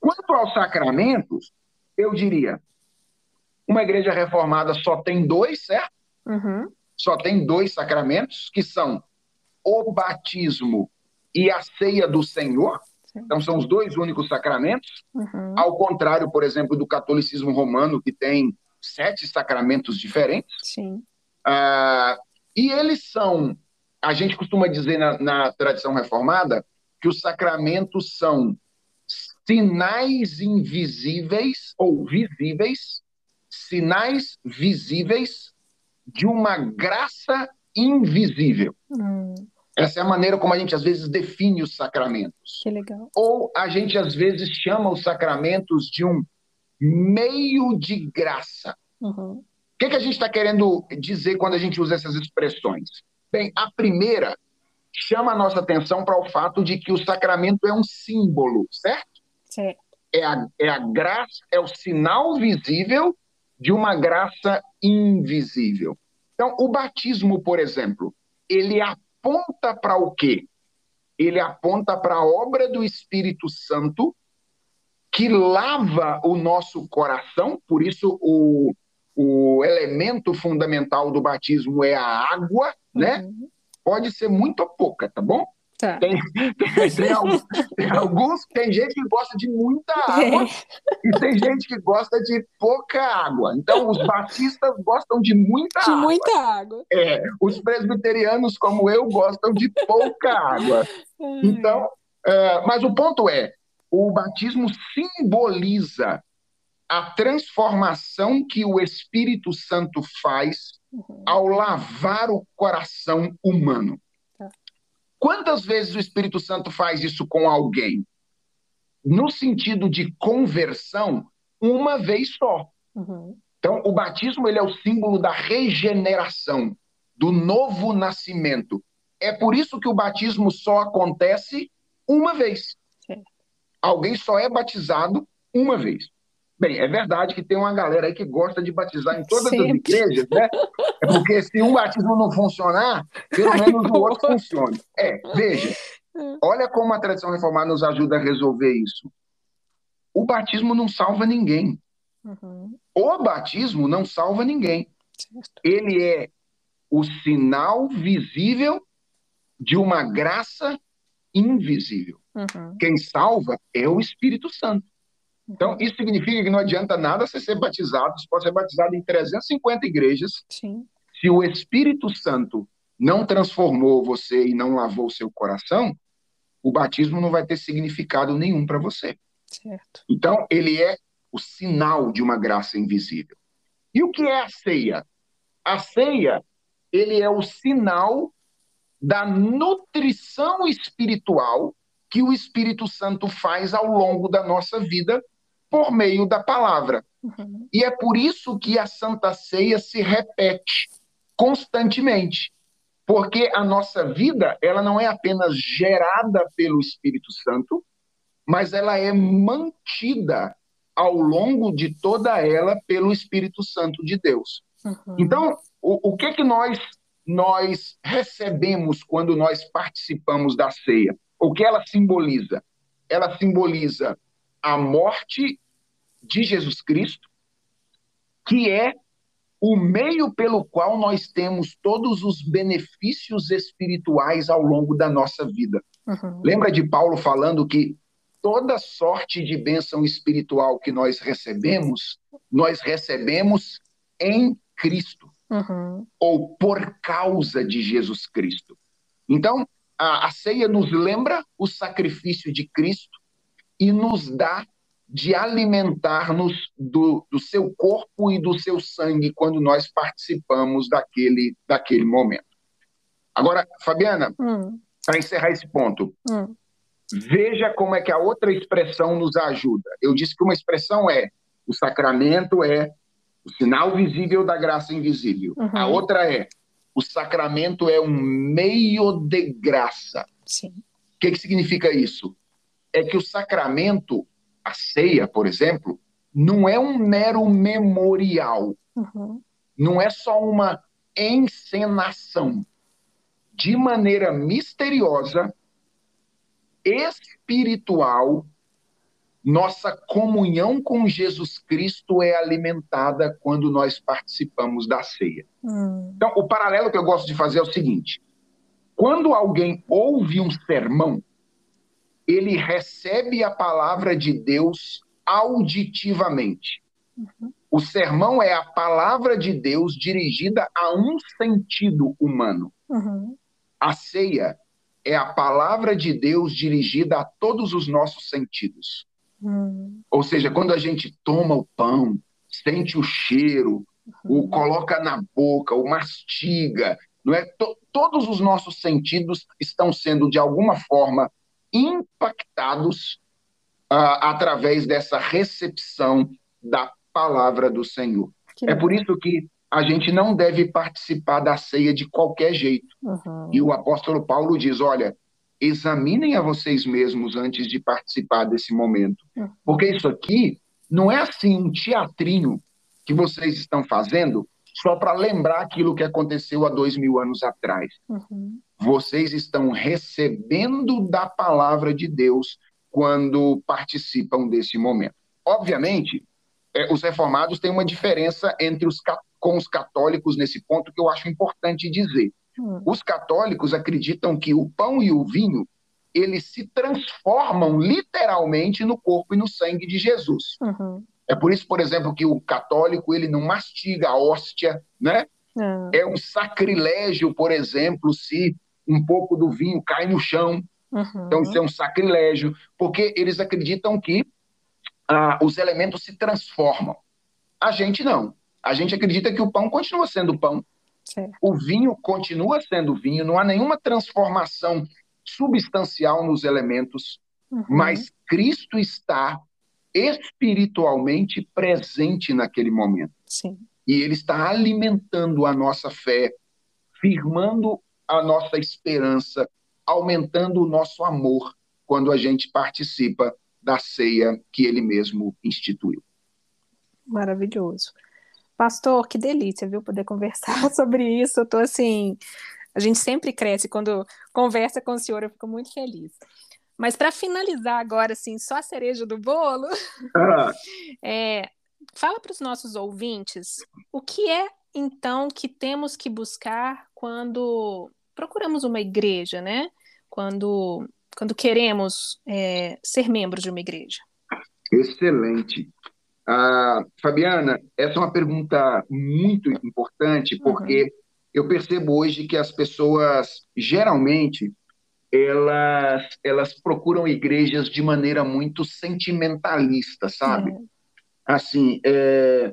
Quanto aos sacramentos, eu diria: uma igreja reformada só tem dois, certo? Uhum. Só tem dois sacramentos, que são o batismo e a ceia do Senhor. Então, são os dois únicos sacramentos. Uhum. Ao contrário, por exemplo, do catolicismo romano, que tem sete sacramentos diferentes. Sim. Ah, e eles são, a gente costuma dizer na, na tradição reformada, que os sacramentos são sinais invisíveis ou visíveis, sinais visíveis de uma graça invisível. Hum. Essa é a maneira como a gente às vezes define os sacramentos. Que legal. Ou a gente às vezes chama os sacramentos de um meio de graça. Uhum. O que, que a gente está querendo dizer quando a gente usa essas expressões? Bem, a primeira chama a nossa atenção para o fato de que o sacramento é um símbolo, certo? Certo. É a, é a graça, é o sinal visível de uma graça invisível. Então, o batismo, por exemplo, ele aponta para o quê? Ele aponta para a obra do Espírito Santo que lava o nosso coração, por isso o, o elemento fundamental do batismo é a água, né? uhum. Pode ser muito ou pouca, tá bom? Tá. Tem, tem, tem, alguns, tem, alguns, tem gente que gosta de muita água é. e tem gente que gosta de pouca água. Então, os batistas gostam de muita de água. De muita água. É, os presbiterianos, como eu, gostam de pouca água. Então, é, mas o ponto é, o batismo simboliza a transformação que o Espírito Santo faz uhum. ao lavar o coração humano. Quantas vezes o Espírito Santo faz isso com alguém? No sentido de conversão, uma vez só. Uhum. Então, o batismo ele é o símbolo da regeneração, do novo nascimento. É por isso que o batismo só acontece uma vez. Certo. Alguém só é batizado uma vez. Bem, é verdade que tem uma galera aí que gosta de batizar em todas Sempre. as igrejas, né? É porque se um batismo não funcionar, pelo menos o outro funcione. É, veja, olha como a tradição reformada nos ajuda a resolver isso. O batismo não salva ninguém. Uhum. O batismo não salva ninguém. Certo. Ele é o sinal visível de uma graça invisível. Uhum. Quem salva é o Espírito Santo. Então, isso significa que não adianta nada você ser batizado, você pode ser batizado em 350 igrejas. Sim. Se o Espírito Santo não transformou você e não lavou o seu coração, o batismo não vai ter significado nenhum para você. Certo. Então, ele é o sinal de uma graça invisível. E o que é a ceia? A ceia, ele é o sinal da nutrição espiritual que o Espírito Santo faz ao longo da nossa vida por meio da palavra. Uhum. E é por isso que a Santa Ceia se repete constantemente. Porque a nossa vida, ela não é apenas gerada pelo Espírito Santo, mas ela é mantida ao longo de toda ela pelo Espírito Santo de Deus. Uhum. Então, o, o que que nós nós recebemos quando nós participamos da ceia? O que ela simboliza? Ela simboliza a morte de Jesus Cristo, que é o meio pelo qual nós temos todos os benefícios espirituais ao longo da nossa vida. Uhum. Lembra de Paulo falando que toda sorte de bênção espiritual que nós recebemos, nós recebemos em Cristo, uhum. ou por causa de Jesus Cristo. Então, a, a ceia nos lembra o sacrifício de Cristo e nos dá de alimentar-nos do, do seu corpo e do seu sangue quando nós participamos daquele, daquele momento. Agora, Fabiana, hum. para encerrar esse ponto, hum. veja como é que a outra expressão nos ajuda. Eu disse que uma expressão é o sacramento é o sinal visível da graça invisível. Uhum. A outra é o sacramento é um meio de graça. Sim. O que, que significa isso? É que o sacramento, a ceia, por exemplo, não é um mero memorial. Uhum. Não é só uma encenação. De maneira misteriosa, espiritual, nossa comunhão com Jesus Cristo é alimentada quando nós participamos da ceia. Hum. Então, o paralelo que eu gosto de fazer é o seguinte: quando alguém ouve um sermão, ele recebe a palavra de Deus auditivamente. Uhum. O sermão é a palavra de Deus dirigida a um sentido humano. Uhum. A ceia é a palavra de Deus dirigida a todos os nossos sentidos. Hum. Ou seja, quando a gente toma o pão, sente o cheiro, uhum. o coloca na boca, o mastiga, não é? todos os nossos sentidos estão sendo de alguma forma impactados uh, através dessa recepção da palavra do Senhor. Que é por isso que a gente não deve participar da ceia de qualquer jeito. Uhum. E o apóstolo Paulo diz: olha, examinem a vocês mesmos antes de participar desse momento. É. Porque isso aqui não é assim um teatrinho que vocês estão fazendo só para lembrar aquilo que aconteceu há dois mil anos atrás. Uhum. Vocês estão recebendo da palavra de Deus quando participam desse momento. Obviamente, é, os reformados têm uma diferença entre os com os católicos nesse ponto que eu acho importante dizer. Hum. Os católicos acreditam que o pão e o vinho eles se transformam literalmente no corpo e no sangue de Jesus. Uhum. É por isso, por exemplo, que o católico ele não mastiga a hóstia, né? Uhum. É um sacrilégio, por exemplo, se um pouco do vinho cai no chão. Uhum. Então isso é um sacrilégio, porque eles acreditam que ah, os elementos se transformam. A gente não. A gente acredita que o pão continua sendo pão, Certo. O vinho continua sendo vinho, não há nenhuma transformação substancial nos elementos, uhum. mas Cristo está espiritualmente presente naquele momento. Sim. E ele está alimentando a nossa fé, firmando a nossa esperança, aumentando o nosso amor quando a gente participa da ceia que ele mesmo instituiu. Maravilhoso. Pastor, que delícia, viu, poder conversar sobre isso. Eu tô assim, a gente sempre cresce quando conversa com o senhor, eu fico muito feliz. Mas para finalizar agora, assim, só a cereja do bolo, ah. é, fala para os nossos ouvintes o que é então que temos que buscar quando procuramos uma igreja, né? Quando, quando queremos é, ser membros de uma igreja. Excelente. Ah, Fabiana, essa é uma pergunta muito importante, porque uhum. eu percebo hoje que as pessoas, geralmente, elas, elas procuram igrejas de maneira muito sentimentalista, sabe? Uhum. Assim, é,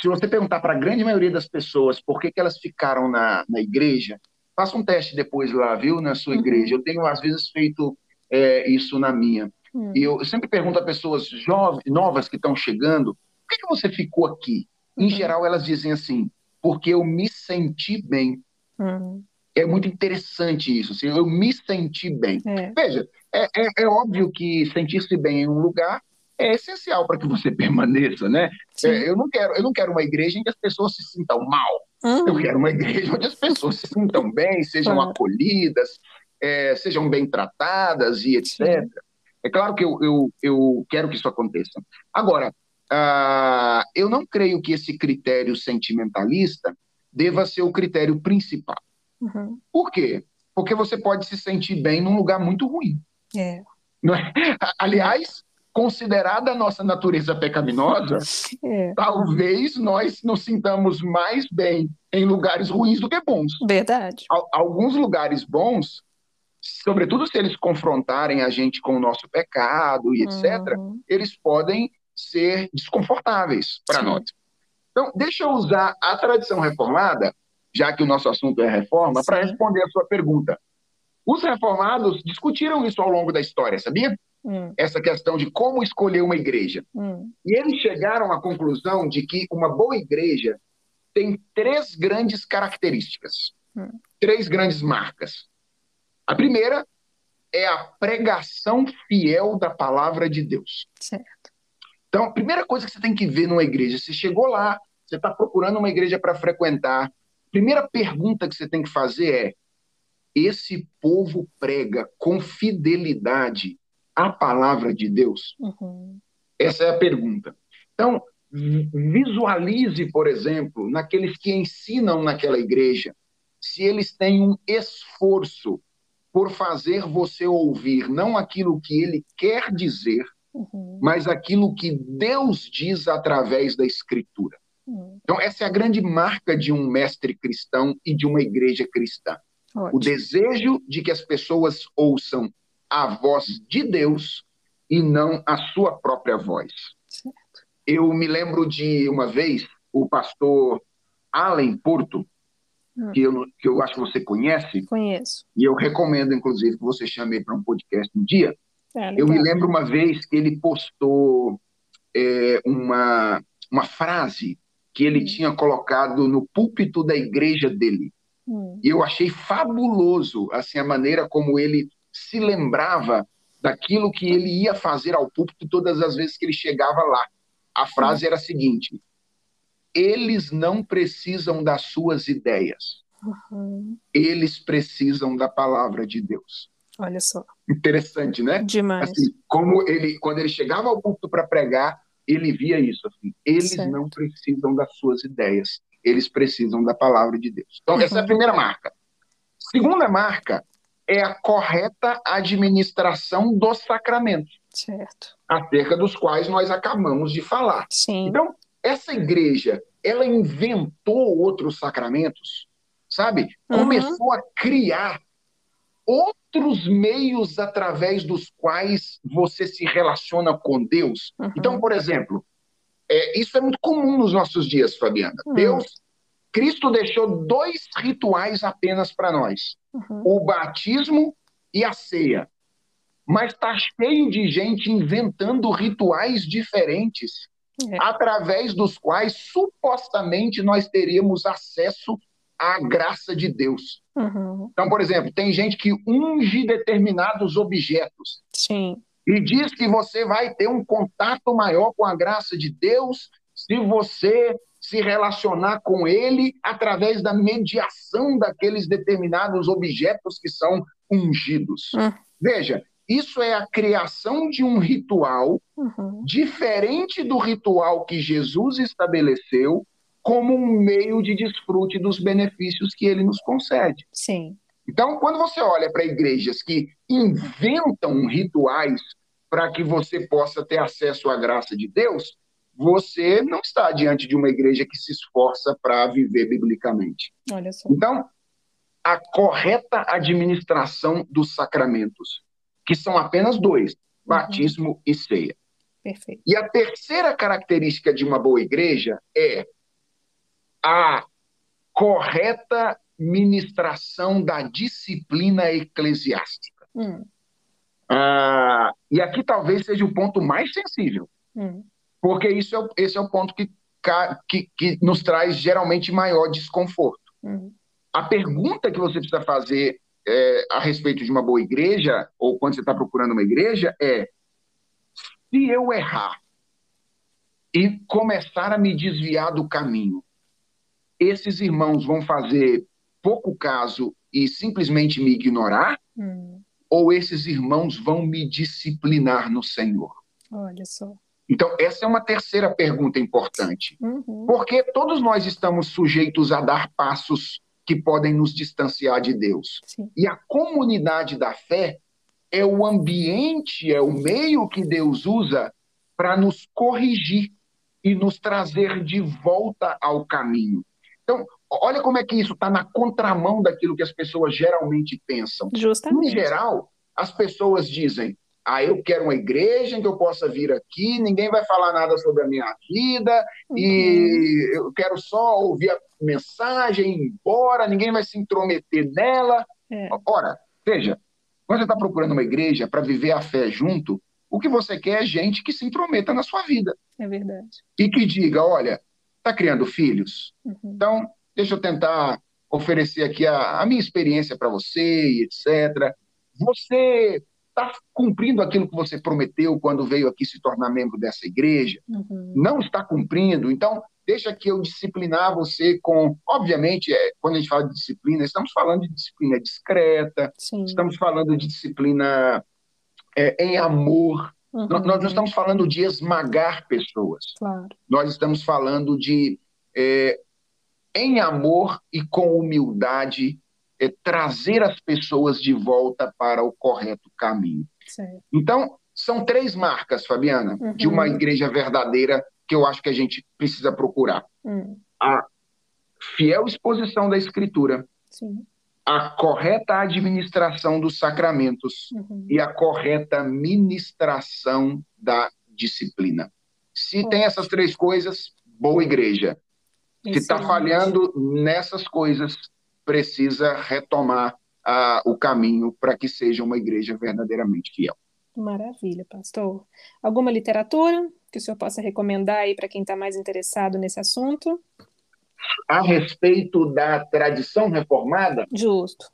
se você perguntar para a grande maioria das pessoas por que, que elas ficaram na, na igreja, faça um teste depois lá, viu, na sua uhum. igreja. Eu tenho, às vezes, feito é, isso na minha. Hum. E eu sempre pergunto a pessoas jovens, novas que estão chegando, por que, você ficou aqui? Em uhum. geral, elas dizem assim, porque eu me senti bem. Uhum. É muito interessante isso, assim, eu me senti bem. É. Veja, é, é, é, óbvio que sentir-se bem em um lugar é essencial para que você permaneça, né? É, eu, não quero, eu não quero uma igreja em que as pessoas se sintam mal. Uhum. Eu quero uma igreja onde as pessoas se sintam bem, sejam acolhidas, é, sejam bem tratadas e etc. Sim. É claro que eu, eu, eu quero que isso aconteça. Agora, uh, eu não creio que esse critério sentimentalista deva ser o critério principal. Uhum. Por quê? Porque você pode se sentir bem num lugar muito ruim. É. É? Aliás, considerada a nossa natureza pecaminosa, é. talvez nós nos sintamos mais bem em lugares ruins do que bons. Verdade. Alguns lugares bons, sobretudo se eles confrontarem a gente com o nosso pecado e etc., uhum. eles podem ser desconfortáveis para nós. Então, deixa eu usar a tradição reformada, já que o nosso assunto é reforma, para responder a sua pergunta. Os reformados discutiram isso ao longo da história, sabia? Hum. Essa questão de como escolher uma igreja. Hum. E eles chegaram à conclusão de que uma boa igreja tem três grandes características, hum. três grandes marcas. A primeira é a pregação fiel da palavra de Deus. Certo. Então, a primeira coisa que você tem que ver numa igreja, você chegou lá, você está procurando uma igreja para frequentar, a primeira pergunta que você tem que fazer é: esse povo prega com fidelidade a palavra de Deus? Uhum. Essa é a pergunta. Então, visualize, por exemplo, naqueles que ensinam naquela igreja, se eles têm um esforço por fazer você ouvir não aquilo que ele quer dizer, uhum. mas aquilo que Deus diz através da Escritura. Uhum. Então, essa é a grande marca de um mestre cristão e de uma igreja cristã. Ótimo. O desejo de que as pessoas ouçam a voz de Deus e não a sua própria voz. Certo. Eu me lembro de uma vez o pastor Allen Porto, hum. que, eu, que eu acho que você conhece. Conheço. E eu recomendo, inclusive, que você chame para um podcast um dia. É, eu me lembro uma vez que ele postou é, uma, uma frase que ele hum. tinha colocado no púlpito da igreja dele. Hum. E eu achei fabuloso assim a maneira como ele se lembrava daquilo que ele ia fazer ao púlpito todas as vezes que ele chegava lá. A frase era a seguinte: eles não precisam das suas ideias. Uhum. Eles precisam da palavra de Deus. Olha só. Interessante, né? Demais. Assim, como ele, quando ele chegava ao púlpito para pregar, ele via isso. Assim, eles certo. não precisam das suas ideias. Eles precisam da palavra de Deus. Então, uhum. essa é a primeira marca. Segunda marca é a correta administração dos sacramentos. Certo. Acerca dos quais nós acabamos de falar. Sim. Então, essa igreja, ela inventou outros sacramentos, sabe? Uhum. Começou a criar outros meios através dos quais você se relaciona com Deus. Uhum. Então, por exemplo, é, isso é muito comum nos nossos dias, Fabiana. Uhum. Deus Cristo deixou dois rituais apenas para nós: uhum. o batismo e a ceia. Mas está cheio de gente inventando rituais diferentes, é. através dos quais supostamente nós teríamos acesso à graça de Deus. Uhum. Então, por exemplo, tem gente que unge determinados objetos. Sim. E diz que você vai ter um contato maior com a graça de Deus se você se relacionar com ele através da mediação daqueles determinados objetos que são ungidos. Uhum. Veja, isso é a criação de um ritual uhum. diferente do ritual que Jesus estabeleceu como um meio de desfrute dos benefícios que ele nos concede. Sim. Então, quando você olha para igrejas que inventam rituais para que você possa ter acesso à graça de Deus, você não está diante de uma igreja que se esforça para viver biblicamente. Olha só. Então, a correta administração dos sacramentos, que são apenas dois: batismo uhum. e ceia. Perfeito. E a terceira característica de uma boa igreja é a correta ministração da disciplina eclesiástica. Hum. Ah, e aqui talvez seja o ponto mais sensível. Hum porque isso é, esse é o ponto que, que, que nos traz geralmente maior desconforto. Uhum. A pergunta que você precisa fazer é, a respeito de uma boa igreja, ou quando você está procurando uma igreja, é: se eu errar e começar a me desviar do caminho, esses irmãos vão fazer pouco caso e simplesmente me ignorar? Uhum. Ou esses irmãos vão me disciplinar no Senhor? Olha só. Então, essa é uma terceira pergunta importante. Uhum. Porque todos nós estamos sujeitos a dar passos que podem nos distanciar de Deus. Sim. E a comunidade da fé é o ambiente, é o meio que Deus usa para nos corrigir e nos trazer de volta ao caminho. Então, olha como é que isso está na contramão daquilo que as pessoas geralmente pensam. Justamente. Em geral, as pessoas dizem: ah, eu quero uma igreja em que eu possa vir aqui, ninguém vai falar nada sobre a minha vida, uhum. e eu quero só ouvir a mensagem, ir embora, ninguém vai se intrometer nela. É. Ora, veja, quando você está procurando uma igreja para viver a fé junto, o que você quer é gente que se intrometa na sua vida. É verdade. E que diga, olha, está criando filhos? Uhum. Então, deixa eu tentar oferecer aqui a, a minha experiência para você, etc. Você está cumprindo aquilo que você prometeu quando veio aqui se tornar membro dessa igreja? Uhum. Não está cumprindo? Então, deixa que eu disciplinar você com. Obviamente, é, quando a gente fala de disciplina, estamos falando de disciplina discreta, Sim. estamos falando de disciplina é, em amor. Uhum. Nós não estamos falando de esmagar pessoas. Claro. Nós estamos falando de, é, em amor e com humildade, é, trazer as pessoas de volta para o correto caminho. Então, são três marcas, Fabiana, uhum. de uma igreja verdadeira que eu acho que a gente precisa procurar. Uhum. A fiel exposição da Escritura, Sim a correta administração dos sacramentos uhum. e a correta ministração da disciplina. Se tem essas três coisas, boa igreja. Se está falhando nessas coisas, precisa retomar uh, o caminho para que seja uma igreja verdadeiramente fiel. Maravilha, pastor. Alguma literatura que o senhor possa recomendar aí para quem está mais interessado nesse assunto? a respeito da tradição reformada? Justo.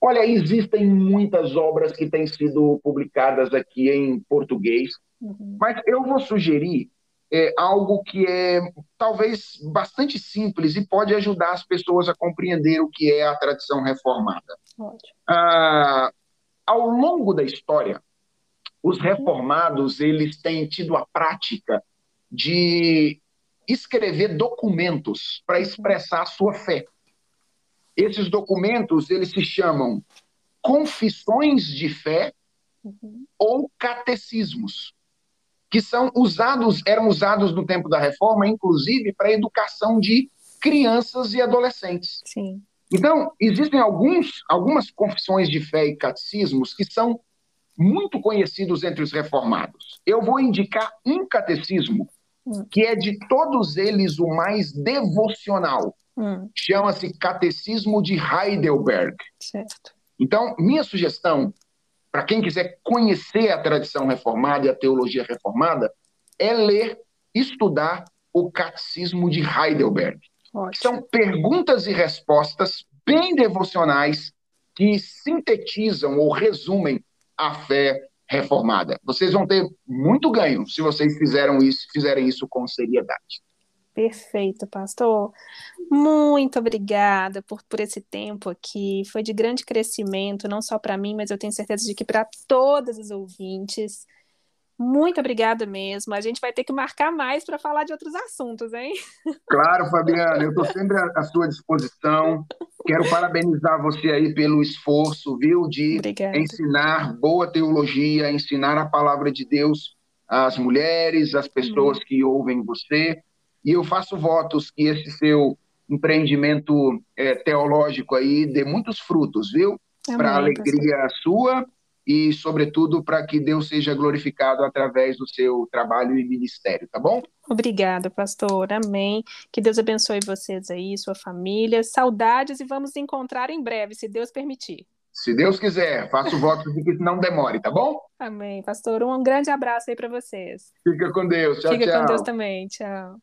Olha, existem muitas obras que têm sido publicadas aqui em português, uhum. mas eu vou sugerir é, algo que é talvez bastante simples e pode ajudar as pessoas a compreender o que é a tradição reformada. Ah, ao longo da história, os reformados eles têm tido a prática de escrever documentos para expressar a sua fé. Esses documentos, eles se chamam confissões de fé uhum. ou catecismos, que são usados, eram usados no tempo da reforma, inclusive para a educação de crianças e adolescentes. Sim. Então, existem alguns, algumas confissões de fé e catecismos que são muito conhecidos entre os reformados. Eu vou indicar um catecismo Hum. que é de todos eles o mais devocional. Hum. Chama-se Catecismo de Heidelberg. Certo. Então, minha sugestão, para quem quiser conhecer a tradição reformada e a teologia reformada, é ler, estudar o Catecismo de Heidelberg. São perguntas e respostas bem devocionais que sintetizam ou resumem a fé reformada. Vocês vão ter muito ganho se vocês fizeram isso, fizerem isso com seriedade. Perfeito, pastor. Muito obrigada por, por esse tempo aqui. Foi de grande crescimento, não só para mim, mas eu tenho certeza de que para todas os ouvintes. Muito obrigada mesmo. A gente vai ter que marcar mais para falar de outros assuntos, hein? Claro, Fabiana, eu estou sempre à sua disposição. Quero parabenizar você aí pelo esforço, viu, de Obrigada. ensinar boa teologia, ensinar a palavra de Deus às mulheres, às pessoas hum. que ouvem você. E eu faço votos que esse seu empreendimento é, teológico aí dê muitos frutos, viu? Para a alegria sua e, sobretudo, para que Deus seja glorificado através do seu trabalho e ministério, tá bom? Obrigada, pastor. Amém. Que Deus abençoe vocês aí, sua família. Saudades e vamos encontrar em breve, se Deus permitir. Se Deus quiser, faço voto de que não demore, tá bom? Amém, pastor. Um grande abraço aí para vocês. Fica com Deus. Tchau, Fica tchau. com Deus também. Tchau.